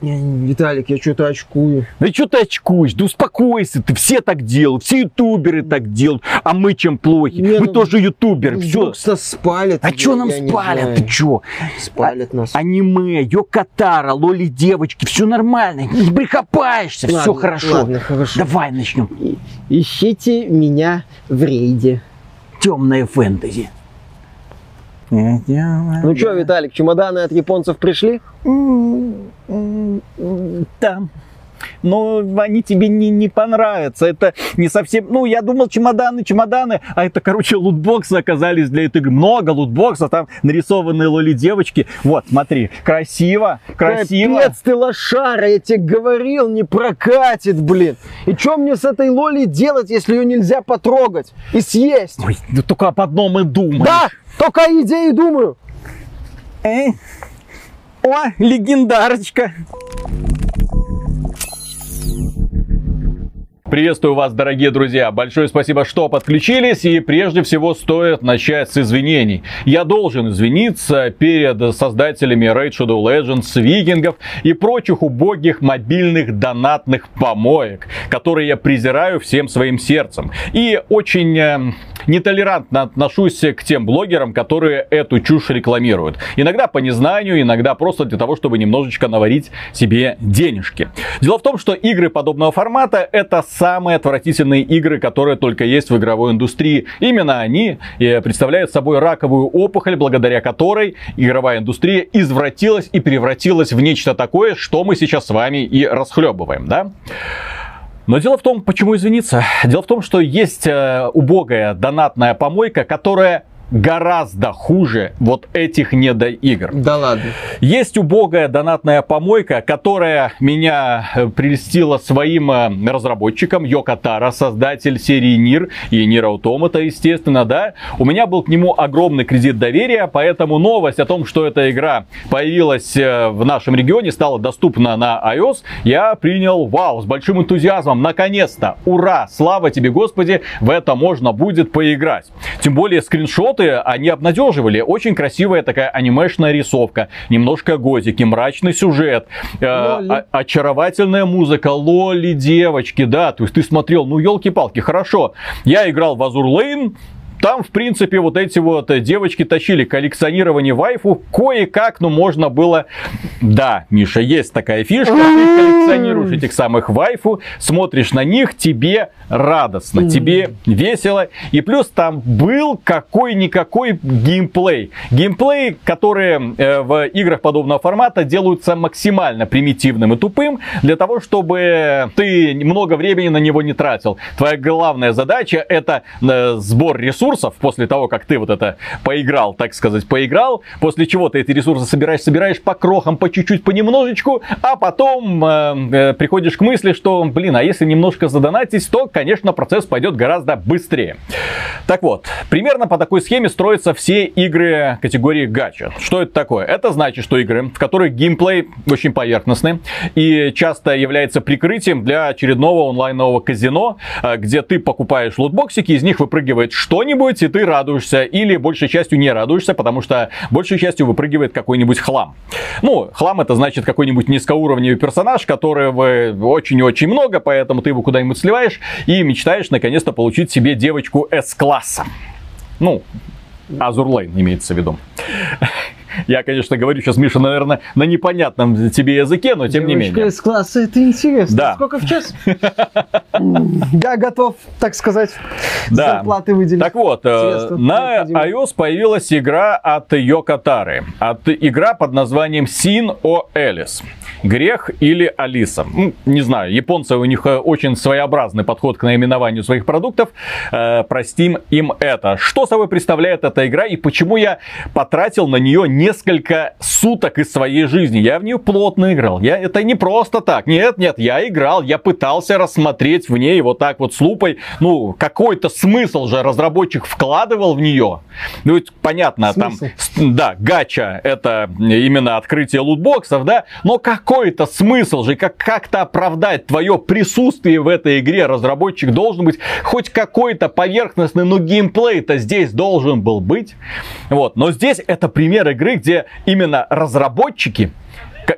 Я, Виталик, я что-то очкую. Да что ты очкуешь? Да успокойся, ты все так делают, все ютуберы так делают, а мы чем плохи? Не, мы ну, тоже ютуберы, все. Вдруг нас спалят. А что нам спалят? Ты что? Спалят нас. Аниме, Йокатара, Лоли девочки, все нормально, не прихопаешься, все хорошо. Ладно, хорошо. Давай начнем. И- Ищите меня в рейде. Темное фэнтези. Ну что, Виталик, чемоданы от японцев пришли? Там. Но они тебе не, не понравятся. Это не совсем... Ну, я думал, чемоданы, чемоданы. А это, короче, лутбоксы оказались для этой игры. Много лутбоксов. Там нарисованные лоли девочки. Вот, смотри. Красиво. Красиво. Капец ты лошара, я тебе говорил, не прокатит, блин. И что мне с этой Лоли делать, если ее нельзя потрогать и съесть? Ой, ну только об одном и думаешь. Да, только о еде и думаю. Э? О, легендарочка. Приветствую вас, дорогие друзья. Большое спасибо, что подключились. И прежде всего стоит начать с извинений. Я должен извиниться перед создателями Raid Shadow Legends, викингов и прочих убогих мобильных донатных помоек, которые я презираю всем своим сердцем. И очень э, нетолерантно отношусь к тем блогерам, которые эту чушь рекламируют. Иногда по незнанию, иногда просто для того, чтобы немножечко наварить себе денежки. Дело в том, что игры подобного формата это самые отвратительные игры, которые только есть в игровой индустрии. Именно они э, представляют собой раковую опухоль, благодаря которой игровая индустрия извратилась и превратилась в нечто такое, что мы сейчас с вами и расхлебываем, да? Но дело в том, почему извиниться. Дело в том, что есть э, убогая донатная помойка, которая гораздо хуже вот этих недоигр. Да ладно. Есть убогая донатная помойка, которая меня э, прельстила своим э, разработчиком, Йокатара, создатель серии Нир и Нир Automata, естественно, да. У меня был к нему огромный кредит доверия, поэтому новость о том, что эта игра появилась э, в нашем регионе, стала доступна на iOS, я принял, вау, с большим энтузиазмом, наконец-то, ура, слава тебе, Господи, в это можно будет поиграть. Тем более скриншоты, они обнадеживали. Очень красивая такая анимешная рисовка, немножко готики, мрачный сюжет, э, а- очаровательная музыка, лоли, девочки, да, то есть ты смотрел, ну елки-палки, хорошо. Я играл в Азур Лейн, там, в принципе, вот эти вот э, девочки тащили коллекционирование вайфу. Кое-как, ну, можно было... Да, Миша, есть такая фишка. Ты коллекционируешь этих самых вайфу, смотришь на них, тебе радостно, тебе весело. И плюс там был какой-никакой геймплей. Геймплей, которые э, в играх подобного формата делаются максимально примитивным и тупым, для того, чтобы ты много времени на него не тратил. Твоя главная задача это э, сбор ресурсов после того, как ты вот это поиграл, так сказать, поиграл, после чего ты эти ресурсы собираешь, собираешь по крохам, по чуть-чуть, понемножечку, а потом э, э, приходишь к мысли, что, блин, а если немножко задонатить, то, конечно, процесс пойдет гораздо быстрее. Так вот, примерно по такой схеме строятся все игры категории гача. Что это такое? Это значит, что игры, в которых геймплей очень поверхностный и часто является прикрытием для очередного онлайнового казино, э, где ты покупаешь лутбоксики, из них выпрыгивает что-нибудь, и ты радуешься, или большей частью не радуешься, потому что большей частью выпрыгивает какой-нибудь хлам. Ну, хлам это значит какой-нибудь низкоуровневый персонаж, которого очень-очень много, поэтому ты его куда-нибудь сливаешь и мечтаешь наконец-то получить себе девочку С-класса. Ну, Азурлейн имеется в виду. Я, конечно, говорю сейчас, Миша, наверное, на непонятном тебе языке, но тем не Девочка менее. из класса, это интересно. Да. Сколько в час? Я готов, так сказать, Да. зарплаты выделить. Так вот, э, на iOS появилась игра от Йокатары. От игра под названием Sin о Элис. Грех или Алиса. Не знаю, японцы, у них э, очень своеобразный подход к наименованию своих продуктов. Э, Простим им это. Что собой представляет эта игра и почему я потратил на нее несколько суток из своей жизни? Я в нее плотно играл. Я, это не просто так. Нет, нет, я играл, я пытался рассмотреть в ней вот так вот с лупой. Ну, какой-то смысл же разработчик вкладывал в нее. Ну, ведь понятно, там, Смысл? с- да, гача это именно открытие лутбоксов, да, но какой-то смысл же, как как-то оправдать твое присутствие в этой игре разработчик должен быть хоть какой-то поверхностный, но геймплей-то здесь должен был быть. Вот, но здесь это пример игры, где именно разработчики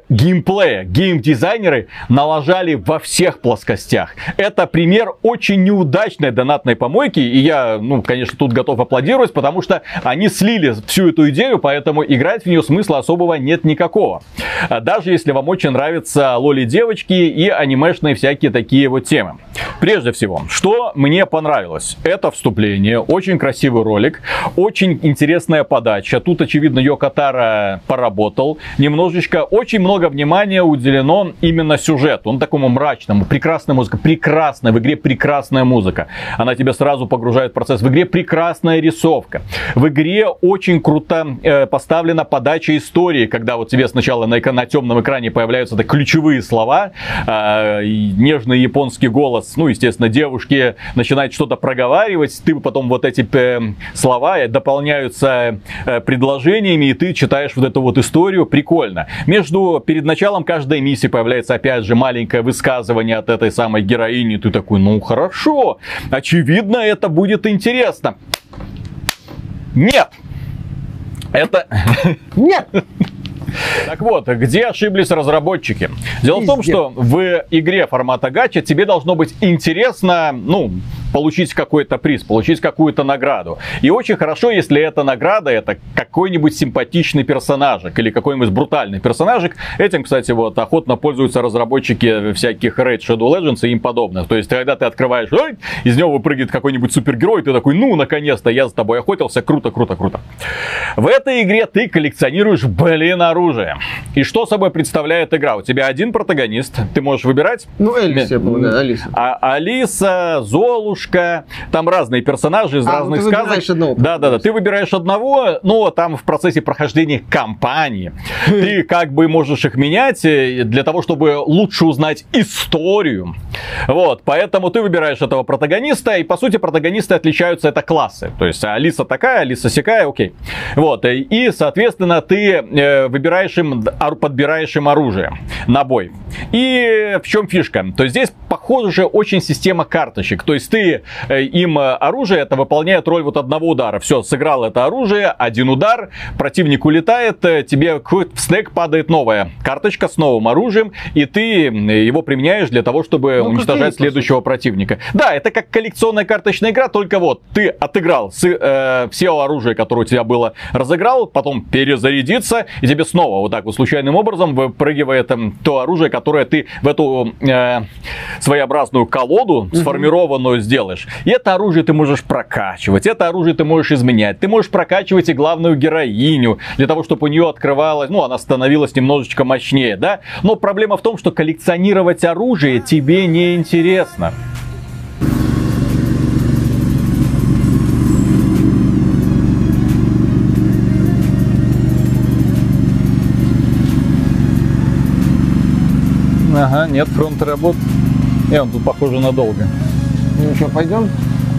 геймплея геймдизайнеры налажали во всех плоскостях. Это пример очень неудачной донатной помойки, и я, ну, конечно, тут готов аплодировать, потому что они слили всю эту идею, поэтому играть в нее смысла особого нет никакого. А даже если вам очень нравятся лоли-девочки и анимешные всякие такие вот темы. Прежде всего, что мне понравилось? Это вступление, очень красивый ролик, очень интересная подача. Тут, очевидно, Йокатара поработал немножечко. Очень много внимания уделено именно сюжету. Он такому мрачному, прекрасная музыка, прекрасная, в игре прекрасная музыка. Она тебя сразу погружает в процесс. В игре прекрасная рисовка. В игре очень круто э, поставлена подача истории, когда вот тебе сначала на, на темном экране появляются так, ключевые слова, э, нежный японский голос, ну, естественно, девушки начинают что-то проговаривать, ты потом вот эти э, слова дополняются э, предложениями, и ты читаешь вот эту вот историю, прикольно. Между, перед началом каждой миссии появляется опять же маленькое высказывание от этой самой героини, ты такой, ну хорошо, очевидно это будет интересно. Нет! Это... Нет! Так вот, где ошиблись разработчики? Дело Везде. в том, что в игре формата гача тебе должно быть интересно, ну, получить какой-то приз, получить какую-то награду. И очень хорошо, если эта награда это какой-нибудь симпатичный персонажик или какой-нибудь брутальный персонажик. Этим, кстати, вот охотно пользуются разработчики всяких Raid Shadow Legends и им подобных. То есть, когда ты открываешь, из него выпрыгивает какой-нибудь супергерой, ты такой, ну, наконец-то, я за тобой охотился, круто, круто, круто. В этой игре ты коллекционируешь, блин, оружие. И что собой представляет игра? У тебя один протагонист, ты можешь выбирать. Ну, Элис, я полагаю, Алиса. А, Алиса, Золушка, девушка, там разные персонажи из а, разных ну, ты сказок. Одного, да, да, да. Ты выбираешь одного, но там в процессе прохождения кампании ты как бы можешь их менять э, для того, чтобы лучше узнать историю. Вот, поэтому ты выбираешь этого протагониста, и по сути протагонисты отличаются это классы. То есть Алиса такая, Алиса сякая, окей. Вот, э, и соответственно ты э, выбираешь им, подбираешь им оружие на бой. И в чем фишка? То есть здесь похоже очень система карточек. То есть ты Э, им оружие, это выполняет роль вот одного удара. Все, сыграл это оружие, один удар, противник улетает, тебе в снег падает новая карточка с новым оружием, и ты его применяешь для того, чтобы ну, уничтожать следующего противника. Да, это как коллекционная карточная игра, только вот ты отыграл с, э, все оружие, которое у тебя было, разыграл, потом перезарядиться, и тебе снова вот так вот случайным образом выпрыгивает э, то оружие, которое ты в эту э, своеобразную колоду, сформированную, сделал делаешь. И это оружие ты можешь прокачивать, это оружие ты можешь изменять. Ты можешь прокачивать и главную героиню, для того, чтобы у нее открывалась, ну, она становилась немножечко мощнее, да? Но проблема в том, что коллекционировать оружие тебе не интересно. Ага, нет фронта работ. И он тут похоже надолго. Ну что, пойдем?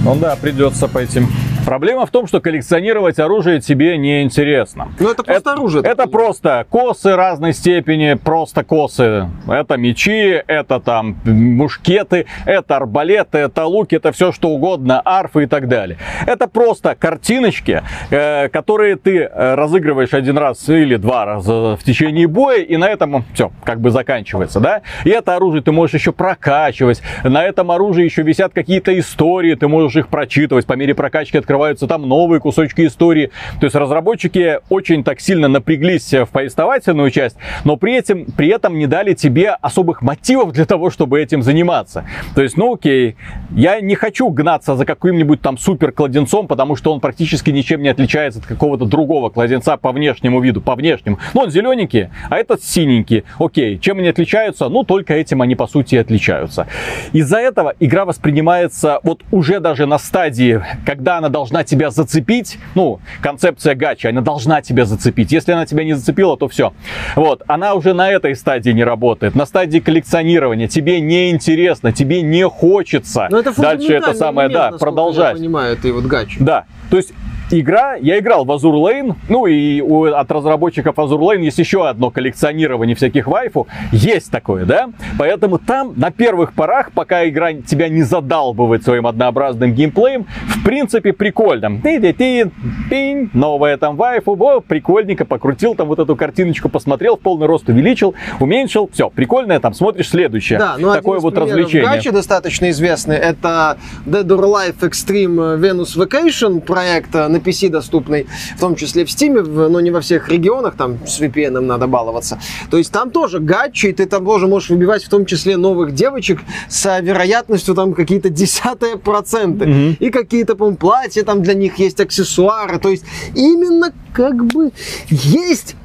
Ну да, придется пойти. Проблема в том, что коллекционировать оружие тебе не интересно. Ну это просто это, оружие. Это просто косы разной степени, просто косы. Это мечи, это там мушкеты, это арбалеты, это луки, это все что угодно, арфы и так далее. Это просто картиночки, э, которые ты э, разыгрываешь один раз или два раза в течение боя, и на этом все как бы заканчивается, да? И это оружие ты можешь еще прокачивать. На этом оружии еще висят какие-то истории, ты можешь их прочитывать по мере прокачки открывать открываются там новые кусочки истории. То есть разработчики очень так сильно напряглись в повествовательную часть, но при этом, при этом не дали тебе особых мотивов для того, чтобы этим заниматься. То есть, ну окей, я не хочу гнаться за каким-нибудь там супер кладенцом, потому что он практически ничем не отличается от какого-то другого кладенца по внешнему виду, по внешнему. Ну, он зелененький, а этот синенький. Окей, чем они отличаются? Ну, только этим они по сути и отличаются. Из-за этого игра воспринимается вот уже даже на стадии, когда она должна должна тебя зацепить, ну, концепция гачи, она должна тебя зацепить. Если она тебя не зацепила, то все. Вот, она уже на этой стадии не работает. На стадии коллекционирования тебе не интересно, тебе не хочется Но это дальше это самое, момент, да, продолжать. Я понимаю, ты вот гачи. Да, то есть игра, я играл в Azure Lane, ну и у, от разработчиков Azure Lane есть еще одно коллекционирование всяких вайфу, есть такое, да? Поэтому там на первых порах, пока игра тебя не задалбывает своим однообразным геймплеем, в принципе прикольно. ты ты ты пинь, новая там вайфу, о, прикольненько, покрутил там вот эту картиночку, посмотрел, в полный рост увеличил, уменьшил, все, прикольное, там смотришь следующее. Да, ну Такое вот развлечение. Гачи достаточно известный, это Dead or Life Extreme Venus Vacation проект на PC доступный, в том числе в Steam, но не во всех регионах, там с VPN надо баловаться. То есть там тоже гачи, и ты там тоже можешь выбивать в том числе новых девочек с вероятностью там какие-то десятые проценты. Mm-hmm. И какие-то, по-моему, платья там для них есть, аксессуары. То есть именно как бы есть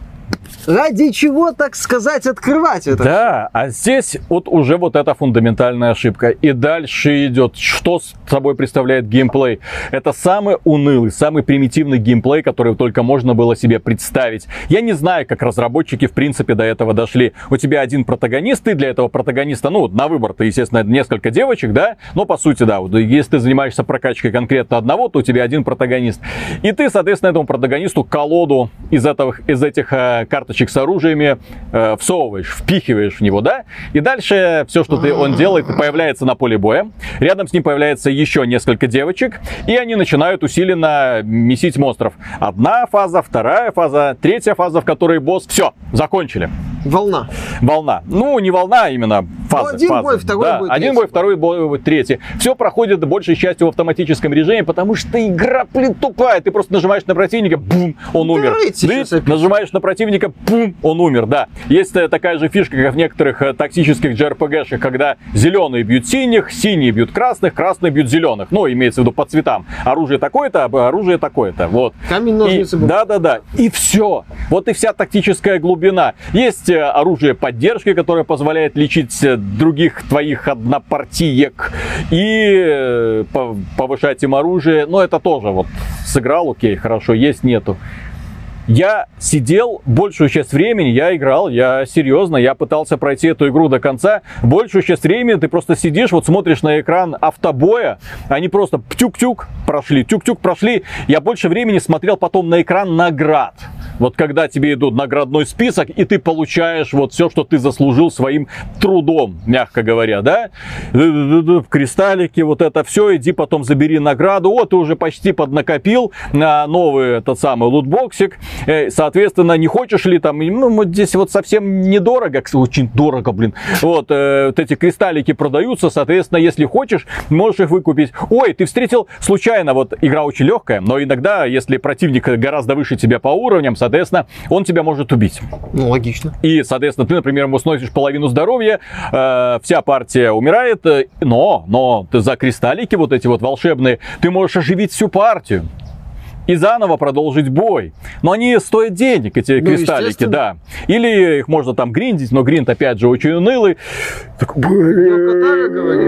ради чего, так сказать, открывать это? Да, а здесь вот уже вот эта фундаментальная ошибка. И дальше идет, что с собой представляет геймплей. Это самый унылый, самый примитивный геймплей, который только можно было себе представить. Я не знаю, как разработчики, в принципе, до этого дошли. У тебя один протагонист, и для этого протагониста, ну, на выбор ты, естественно, несколько девочек, да, но по сути, да, вот, если ты занимаешься прокачкой конкретно одного, то у тебя один протагонист. И ты, соответственно, этому протагонисту колоду из, этого, из этих э, карточек карточек с оружиями э, всовываешь, впихиваешь в него, да? И дальше все, что ты, он делает, появляется на поле боя. Рядом с ним появляется еще несколько девочек, и они начинают усиленно месить монстров. Одна фаза, вторая фаза, третья фаза, в которой босс. Все, закончили. Волна. Волна. Ну, не волна, а именно фаза. Ну, один фаза. бой, второй да, бой, Один третий. бой, второй бой, третий. Все проходит большей частью в автоматическом режиме, потому что игра, блин, тупая. Ты просто нажимаешь на противника, бум, он Ну, умер. Ты нажимаешь на противника, бум, он умер, да. Есть э, такая же фишка, как в некоторых э, тактических JRPG-шах, когда зеленые бьют синих, синие бьют красных, красные бьют зеленых. Ну, имеется в виду по цветам. Оружие такое-то, а оружие такое-то. Вот. Камень, ножницы, И-. Да, да, да. И все. Вот и вся тактическая глубина. Есть э, оружие поддержки, которое позволяет лечить э, других твоих однопартиек и э, по- повышать им оружие. Но это тоже вот сыграл, окей, хорошо, есть, нету. Я сидел большую часть времени, я играл, я серьезно, я пытался пройти эту игру до конца. Большую часть времени ты просто сидишь, вот смотришь на экран автобоя, они просто тюк-тюк прошли, тюк-тюк прошли. Я больше времени смотрел потом на экран наград. Вот когда тебе дают наградной список, и ты получаешь вот все, что ты заслужил своим трудом, мягко говоря, да? Кристаллики, вот это все, иди потом забери награду. О, ты уже почти поднакопил на новый тот самый лутбоксик. Э, Соответственно, не хочешь ли там, ну, вот здесь вот совсем недорого, очень дорого, блин. Вот, э, вот эти кристаллики продаются, соответственно, если хочешь, можешь их выкупить. Ой, ты встретил случайно, вот игра очень легкая, но иногда, если противник гораздо выше тебя по уровням, соответственно, он тебя может убить. Ну, логично. И, соответственно, ты, например, ему сносишь половину здоровья, э, вся партия умирает, э, но, но ты за кристаллики вот эти вот волшебные, ты можешь оживить всю партию. И заново продолжить бой. Но они стоят денег, эти Ну, кристаллики, да. Или их можно там гриндить, но гринд, опять же, очень унылый. Так, блин,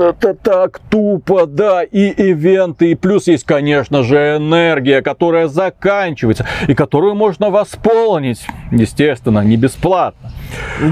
это так тупо, да. И ивенты, и плюс есть, конечно же, энергия, которая заканчивается, и которую можно восполнить. Естественно, не бесплатно.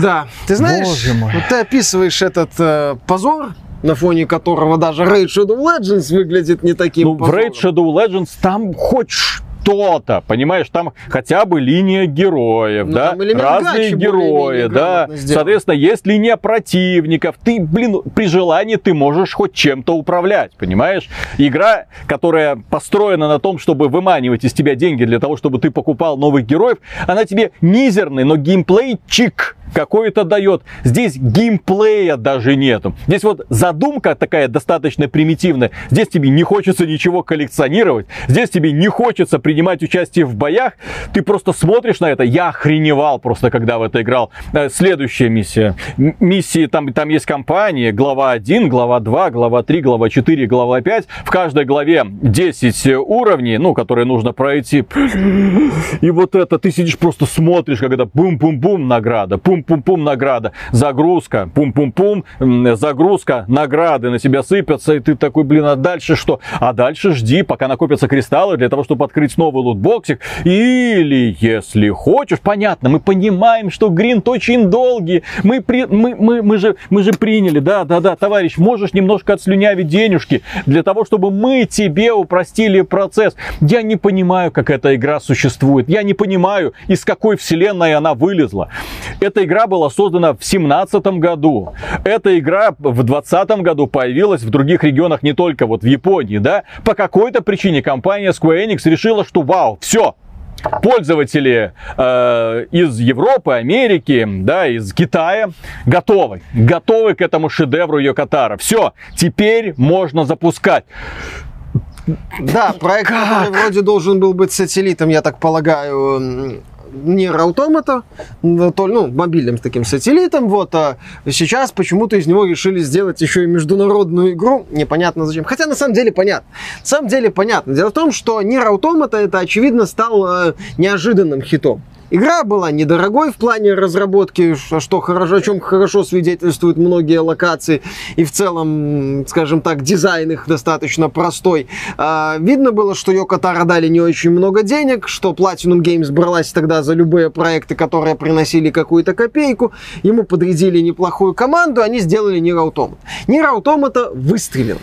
Да. Ты знаешь, вот ты описываешь этот э, позор, на фоне которого даже Raid Shadow Legends выглядит не таким Ну, в позором. Raid Shadow Legends там хоть что-то, понимаешь, там хотя бы линия героев, Ну, да, разные герои, да, грамотно сделан. соответственно, есть линия противников, ты, блин, при желании ты можешь хоть чем-то управлять, понимаешь? Игра, которая построена на том, чтобы выманивать из тебя деньги для того, чтобы ты покупал новых героев, она тебе мизерный, но геймплейчик какой-то дает. Здесь геймплея даже нету. Здесь вот задумка такая достаточно примитивная. Здесь тебе не хочется ничего коллекционировать. Здесь тебе не хочется принимать участие в боях. Ты просто смотришь на это. Я охреневал просто, когда в это играл. Э, Следующая миссия. Миссии, там, там есть кампания. Глава 1, глава 2, глава 3, глава 4, глава 5. В каждой главе 10 уровней, ну, которые нужно пройти. И вот это ты сидишь просто смотришь, когда бум-бум-бум награда, бум пум-пум-пум, награда, загрузка, пум-пум-пум, загрузка, награды на тебя сыпятся, и ты такой, блин, а дальше что? А дальше жди, пока накопятся кристаллы для того, чтобы открыть новый лутбоксик. Или, если хочешь, понятно, мы понимаем, что гринд очень долгий, мы, при, мы, мы, мы, же, мы же приняли, да, да, да, товарищ, можешь немножко отслюнявить денежки для того, чтобы мы тебе упростили процесс. Я не понимаю, как эта игра существует. Я не понимаю, из какой вселенной она вылезла. Эта игра была создана в 2017 году. Эта игра в 2020 году появилась в других регионах, не только вот в Японии, да. По какой-то причине компания Square Enix решила, что вау, все, пользователи э, из Европы, Америки, да, из Китая готовы. Готовы к этому шедевру Йокатара. Все, теперь можно запускать. Да, проект, как? который вроде должен был быть сателлитом, я так полагаю, Нир Automata, ну, мобильным таким сателлитом, вот, а сейчас почему-то из него решили сделать еще и международную игру, непонятно зачем, хотя на самом деле понятно, на самом деле понятно, дело в том, что Нир Automata это, очевидно, стал э, неожиданным хитом, Игра была недорогой в плане разработки, что хорошо, о чем хорошо свидетельствуют многие локации. И в целом, скажем так, дизайн их достаточно простой. А, видно было, что Йокотара дали не очень много денег, что Platinum Games бралась тогда за любые проекты, которые приносили какую-то копейку. Ему подрядили неплохую команду, они сделали Нир Automata. Нир Automata выстрелил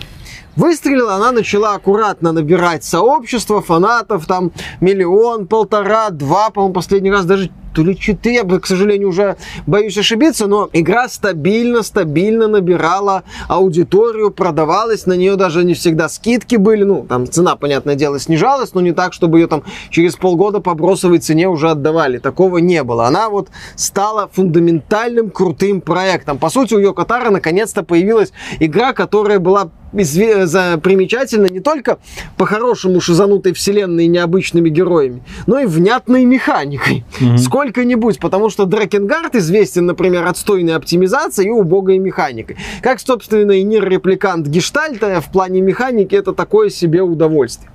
выстрелила, она начала аккуратно набирать сообщество фанатов, там миллион, полтора, два, по-моему, последний раз даже то ли 4, я, к сожалению, уже боюсь ошибиться, но игра стабильно, стабильно набирала аудиторию, продавалась, на нее даже не всегда скидки были, ну, там цена, понятное дело, снижалась, но не так, чтобы ее там через полгода по бросовой цене уже отдавали. Такого не было. Она вот стала фундаментальным крутым проектом. По сути, у Йокотара наконец-то появилась игра, которая была примечательна не только по-хорошему шизанутой вселенной и необычными героями, но и внятной механикой. Mm-hmm. Сколько сколько-нибудь, потому что Дракенгард известен, например, отстойной оптимизацией и убогой механикой. Как, собственно, и Нир Репликант Гештальта в плане механики это такое себе удовольствие.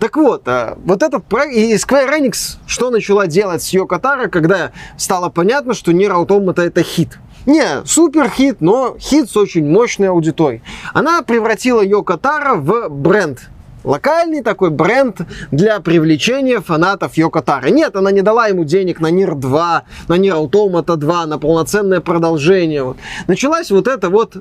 Так вот, а, вот этот проект, и Square Enix что начала делать с Йокотара, когда стало понятно, что Нир Automata это хит. Не, супер хит, но хит с очень мощной аудиторией. Она превратила Йокотара в бренд локальный такой бренд для привлечения фанатов Йокотары. Нет, она не дала ему денег на Нир 2, на Нир Automata 2, на полноценное продолжение. Началась вот эта вот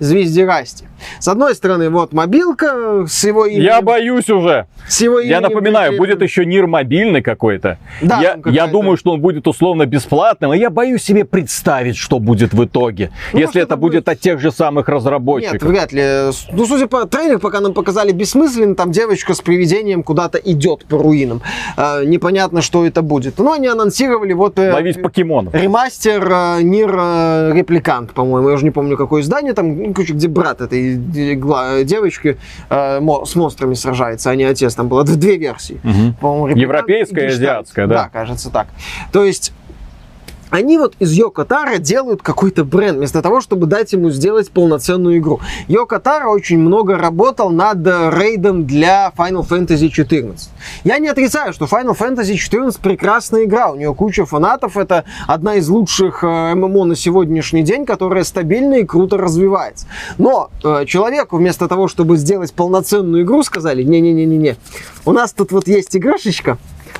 звездерасти. С одной стороны, вот мобилка с его именем. Я боюсь уже. С его именем. Я напоминаю, будет еще НИР мобильный какой-то. Да, я, я думаю, что он будет условно бесплатным, и я боюсь себе представить, что будет в итоге, ну, если это будет от тех же самых разработчиков. Нет, вряд ли. Ну, судя по трейлеру, пока нам показали бессмысленно, там девочка с привидением куда-то идет по руинам. Э, непонятно, что это будет. Но они анонсировали вот... Э, Ловить покемонов. Ремастер э, Нир э, Репликант, по-моему. Я уже не помню, какое издание там короче, где брат этой девочки э, с монстрами сражается, а не отец. Там было две версии. Угу. Европейская и азиатская, да? Да, кажется так. То есть они вот из Йоко Таро делают какой-то бренд, вместо того, чтобы дать ему сделать полноценную игру. Йоко Таро очень много работал над рейдом для Final Fantasy XIV. Я не отрицаю, что Final Fantasy XIV прекрасная игра, у нее куча фанатов, это одна из лучших э, ММО на сегодняшний день, которая стабильно и круто развивается. Но э, человеку вместо того, чтобы сделать полноценную игру, сказали, не-не-не-не-не, у нас тут вот есть игрушечка,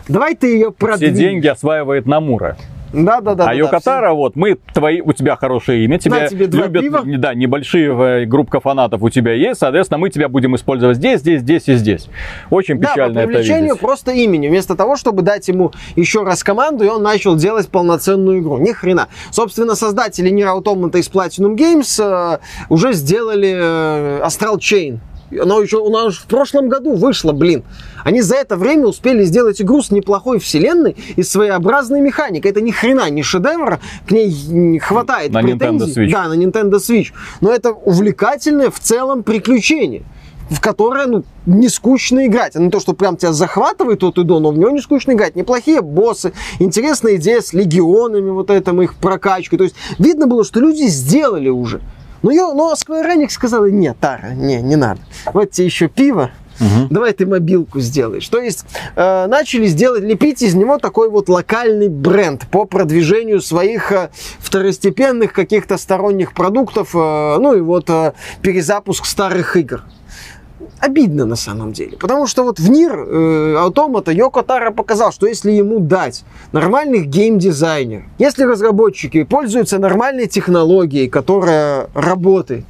давай ты ее продвинешь. Все деньги осваивает Намура. Да, да, да. А Йокатара, да, вот, мы, твои, у тебя хорошее имя, тебя тебе любят, пива. да, небольшие э, группка фанатов у тебя есть, соответственно, мы тебя будем использовать здесь, здесь, здесь и здесь. Очень печально да, по это видеть. просто имени, вместо того, чтобы дать ему еще раз команду, и он начал делать полноценную игру. Ни хрена. Собственно, создатели Nier Automata из Platinum Games э, уже сделали э, Astral Chain она еще она в прошлом году вышла, блин. Они за это время успели сделать игру с неплохой вселенной и своеобразной механикой. Это ни хрена не шедевр, к ней хватает на претензий. Nintendo Switch. Да, на Nintendo Switch. Но это увлекательное в целом приключение в которое, ну, не скучно играть. А не то, что прям тебя захватывает от и до, но в него не скучно играть. Неплохие боссы, интересная идея с легионами, вот этом их прокачкой. То есть видно было, что люди сделали уже. Ну, ее, но Square Enix сказала, нет, Тара, не, не надо. Вот тебе еще пиво, Угу. Давай ты мобилку сделаешь. То есть э, начали сделать, лепить из него такой вот локальный бренд по продвижению своих э, второстепенных каких-то сторонних продуктов, э, ну и вот э, перезапуск старых игр обидно на самом деле. Потому что вот в Нир э, Automata Йоко Таро показал, что если ему дать нормальных геймдизайнеров, если разработчики пользуются нормальной технологией, которая работает,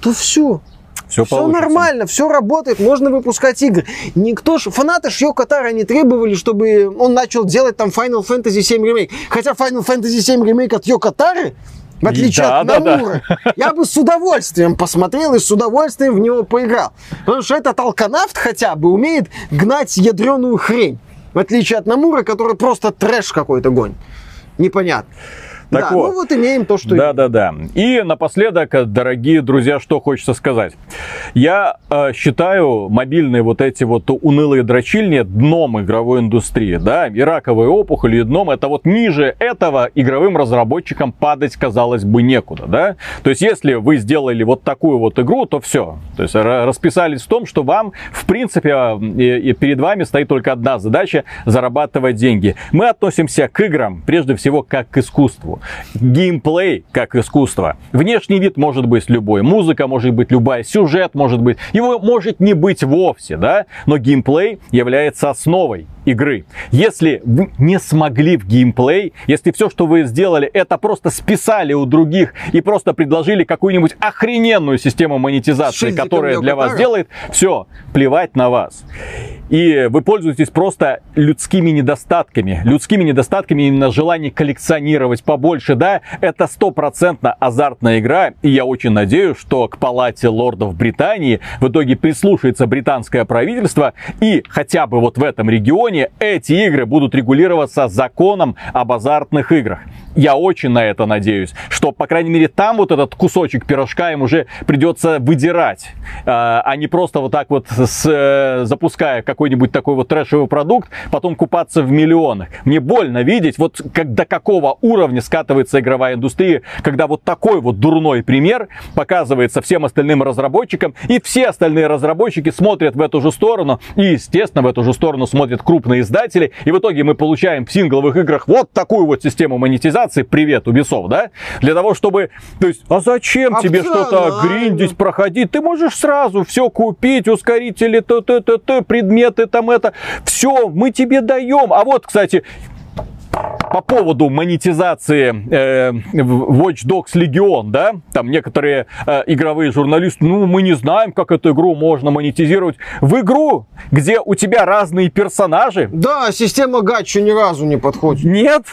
то все. Все, все нормально, все работает, можно выпускать игры. Никто ж, фанаты Шьё Таро не требовали, чтобы он начал делать там Final Fantasy VII Remake. Хотя Final Fantasy VII Remake от Йоко Тары в отличие да, от да, Намура. Да. Я бы с удовольствием посмотрел и с удовольствием в него поиграл. Потому что этот алканавт хотя бы умеет гнать ядреную хрень. В отличие от Намура, который просто трэш какой-то гонит. Непонятно. Так да, вот. Ну вот имеем то, что Да, да, да. И напоследок, дорогие друзья, что хочется сказать. Я э, считаю мобильные вот эти вот унылые дрочильни дном игровой индустрии, да, и раковые опухоли дном, это вот ниже этого игровым разработчикам падать, казалось бы, некуда, да. То есть, если вы сделали вот такую вот игру, то все. То есть, расписались в том, что вам, в принципе, и перед вами стоит только одна задача – зарабатывать деньги. Мы относимся к играм, прежде всего, как к искусству. Геймплей как искусство. Внешний вид может быть любой, музыка может быть любая, сюжет может быть, его может не быть вовсе, да, но геймплей является основой игры. Если вы не смогли в геймплей, если все, что вы сделали, это просто списали у других и просто предложили какую-нибудь охрененную систему монетизации, которая для вас делает, все, плевать на вас. И вы пользуетесь просто людскими недостатками. Людскими недостатками именно желание коллекционировать побольше, да, это стопроцентно азартная игра. И я очень надеюсь, что к палате лордов Британии в итоге прислушается британское правительство и хотя бы вот в этом регионе эти игры будут регулироваться законом об азартных играх. Я очень на это надеюсь, что, по крайней мере, там вот этот кусочек пирожка им уже придется выдирать, а, а не просто вот так вот с, э, запуская какой-нибудь такой вот трэшевый продукт, потом купаться в миллионах. Мне больно видеть, вот как, до какого уровня скатывается игровая индустрия, когда вот такой вот дурной пример показывается всем остальным разработчикам, и все остальные разработчики смотрят в эту же сторону, и, естественно, в эту же сторону смотрят крупные издатели, и в итоге мы получаем в сингловых играх вот такую вот систему монетизации, монетизации, привет, Ubisoft, да? Для того, чтобы, то есть, а зачем а тебе что-то гриндить, проходить? Ты можешь сразу все купить, ускорители, т -т -т -т, предметы там это, все, мы тебе даем. А вот, кстати, по поводу монетизации э, Watch Dogs Legion, да, там некоторые э, игровые журналисты, ну, мы не знаем, как эту игру можно монетизировать. В игру, где у тебя разные персонажи. Да, система гачу ни разу не подходит. Нет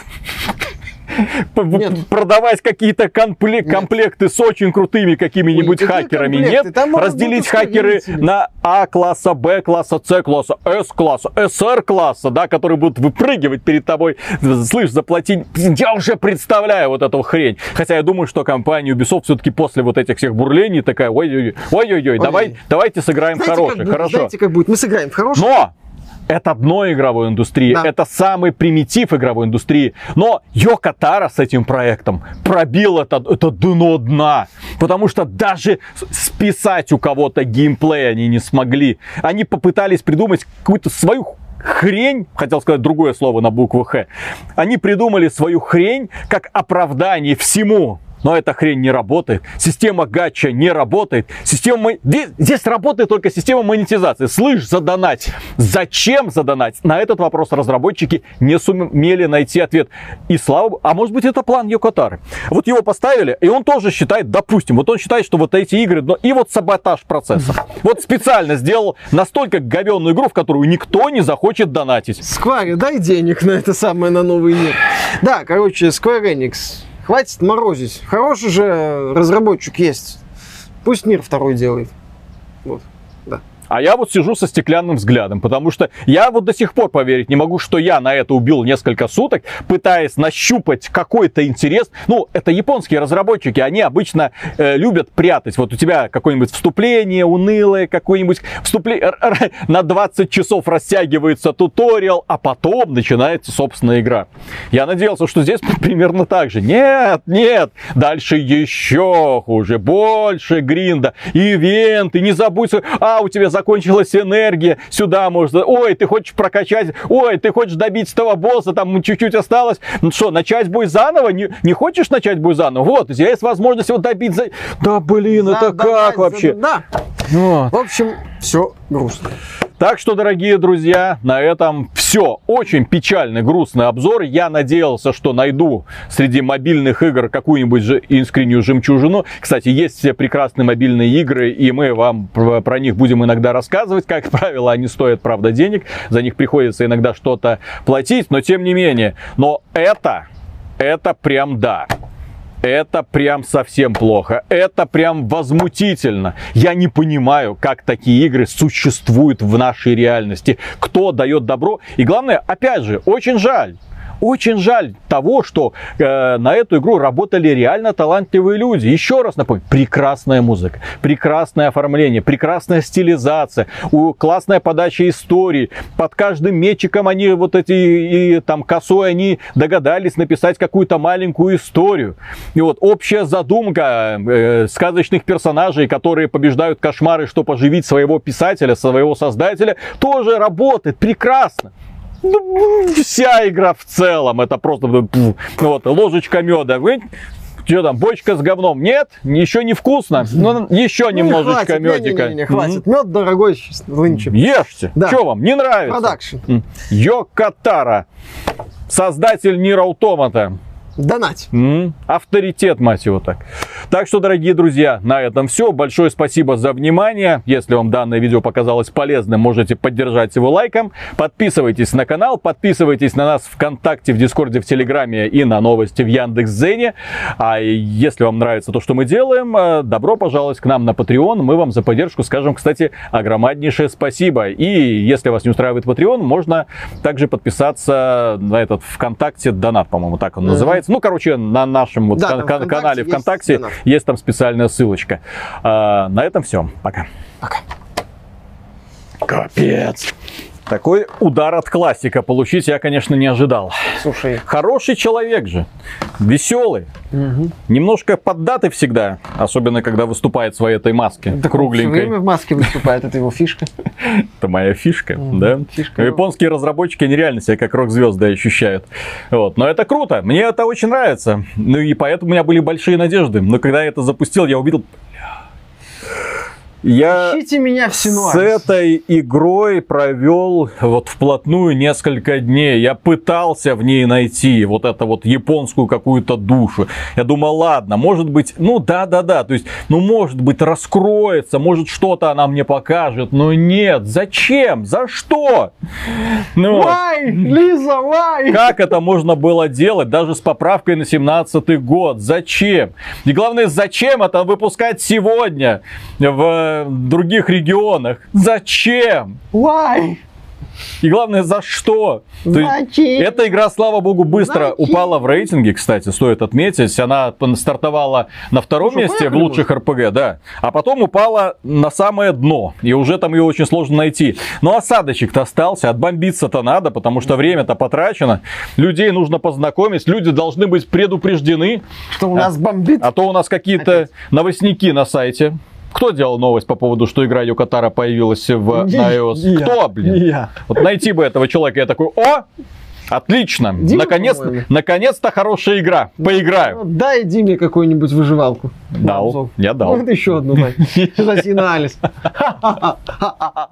нет. продавать какие-то комплек- комплекты с очень крутыми какими-нибудь Ой, хакерами. Нет, разделить хакеры на А-класса, Б-класса, С-класса, С-класса, СР-класса, да, которые будут выпрыгивать перед тобой. Слышь, заплатить. Я уже представляю вот эту хрень. Хотя я думаю, что компания Ubisoft все-таки после вот этих всех бурлений такая, ой-ой-ой, ой-ой-ой, давай, давайте сыграем знаете, хороший, как хорошо. Знаете, как будет? Мы сыграем в хороший. Но это дно игровой индустрии, да. это самый примитив игровой индустрии. Но Йока Тара с этим проектом пробил это, это дно дна. Потому что даже списать у кого-то геймплей они не смогли. Они попытались придумать какую-то свою хрень, хотел сказать другое слово на букву Х, они придумали свою хрень как оправдание всему. Но эта хрень не работает. Система гача не работает. Система... Здесь, здесь работает только система монетизации. Слышь, задонать. Зачем задонать? На этот вопрос разработчики не сумели найти ответ. И слава А может быть это план Йокотары. Вот его поставили, и он тоже считает, допустим, вот он считает, что вот эти игры, но и вот саботаж процесса. Вот специально сделал настолько говенную игру, в которую никто не захочет донатить. Square, дай денег на это самое, на новый мир. Да, короче, Square Enix Хватит морозить. Хороший же разработчик есть. Пусть мир второй делает. Вот. А я вот сижу со стеклянным взглядом, потому что я вот до сих пор поверить не могу, что я на это убил несколько суток, пытаясь нащупать какой-то интерес. Ну, это японские разработчики, они обычно э, любят прятать. Вот у тебя какое-нибудь вступление унылое, какое-нибудь вступление, на 20 часов растягивается туториал, а потом начинается собственная игра. Я надеялся, что здесь примерно так же. Нет, нет, дальше еще хуже, больше гринда, ивенты, не забудь, а у тебя закончилась энергия, сюда можно, ой, ты хочешь прокачать, ой, ты хочешь добить того босса, там чуть-чуть осталось, ну что, начать бой заново? Не, не хочешь начать бой заново? Вот, есть возможность его добить за... Да, блин, Да, это как вообще? Да. Вот. В общем, все грустно. Так что, дорогие друзья, на этом все. Очень печальный, грустный обзор. Я надеялся, что найду среди мобильных игр какую-нибудь же искреннюю жемчужину. Кстати, есть все прекрасные мобильные игры, и мы вам про них будем иногда рассказывать. Как правило, они стоят, правда, денег. За них приходится иногда что-то платить, но тем не менее. Но это, это прям да. Это прям совсем плохо. Это прям возмутительно. Я не понимаю, как такие игры существуют в нашей реальности. Кто дает добро. И главное, опять же, очень жаль. Очень жаль того, что э, на эту игру работали реально талантливые люди. Еще раз напомню, прекрасная музыка, прекрасное оформление, прекрасная стилизация, у, классная подача истории. Под каждым мечиком они вот эти и там косой они догадались написать какую-то маленькую историю. И вот общая задумка э, сказочных персонажей, которые побеждают кошмары, чтобы оживить своего писателя, своего создателя, тоже работает прекрасно. Ну, Вся игра в целом, это просто ну, вот, ложечка меда. Вы что там, бочка с говном? Нет, еще не вкусно. Ну, еще немножечко хватит, не, медика. Не, не, не, хватит. Мед дорогой нынче. Ешьте. Да. Что вам, не нравится? Продакшн. Йоко Таро, создатель NieR Automata. Донать. М, Авторитет, мать его так. Так что, дорогие друзья, на этом все. Большое спасибо за внимание. Если вам данное видео показалось полезным, можете поддержать его лайком. Подписывайтесь на канал, подписывайтесь на нас ВКонтакте, в Дискорде, в Телеграме и на новости в Яндекс.Зене. А если вам нравится то, что мы делаем, э, добро пожаловать к нам на Patreon. Мы вам за поддержку скажем, кстати, огромнейшее спасибо. И если вас не устраивает Patreon, можно также подписаться на этот ВКонтакте донат, по-моему, так он Мгм. называется. Ну, короче, на нашем вот Да, кан- кан- канале есть ВКонтакте донат. есть там специальная ссылочка. А, на этом все. Пока. Пока. Капец. Такой удар от классика получить я, конечно, не ожидал. Слушай. Хороший человек же, веселый, Мгм. немножко поддатый всегда, особенно когда выступает в своей этой маске Так он всё кругленькой. время в маске выступает, это его фишка. Это моя фишка, да. фишка. Японские разработчики, они реально себя как рок-звезды ощущают. Вот. Но это круто, мне это очень нравится. Ну и поэтому у меня были большие надежды. Но когда я это запустил, я увидел... Я Ищите меня в с Синуаре. этой игрой провел вот вплотную несколько дней. Я пытался в ней найти вот это вот японскую какую-то душу. Я думал, ладно, может быть, ну да-да-да, то есть, ну может быть раскроется, может что-то она мне покажет, но нет, зачем, за что? Ну. Вай, Лиза, вай! Как это можно было делать даже с поправкой на 17 год? Зачем? И главное, зачем это выпускать сегодня в других регионах? Зачем? Вай! И главное, за что? То есть, Зачем? эта игра, слава богу, быстро Зачем? упала в рейтинге, кстати, стоит отметить. Она стартовала на втором что, месте в лучших РПГ, да. А потом упала на самое дно. И уже там ее очень сложно найти. Но осадочек-то остался, отбомбиться-то надо, потому что время-то потрачено. Людей нужно познакомить, люди должны быть предупреждены. Что у нас бомбит? А то у нас какие-то новостники на сайте. Кто делал новость по поводу, что игра Юкатара появилась в Не- iOS? не я, Кто, блин? не я. Вот найти бы этого человека, я такой, о, отлично, Дима, наконец, по-моему. наконец-то хорошая игра, поиграю. Ну, Дай Диме какую-нибудь выживалку. Дал, я дал. Это еще одну. Жасина Алис.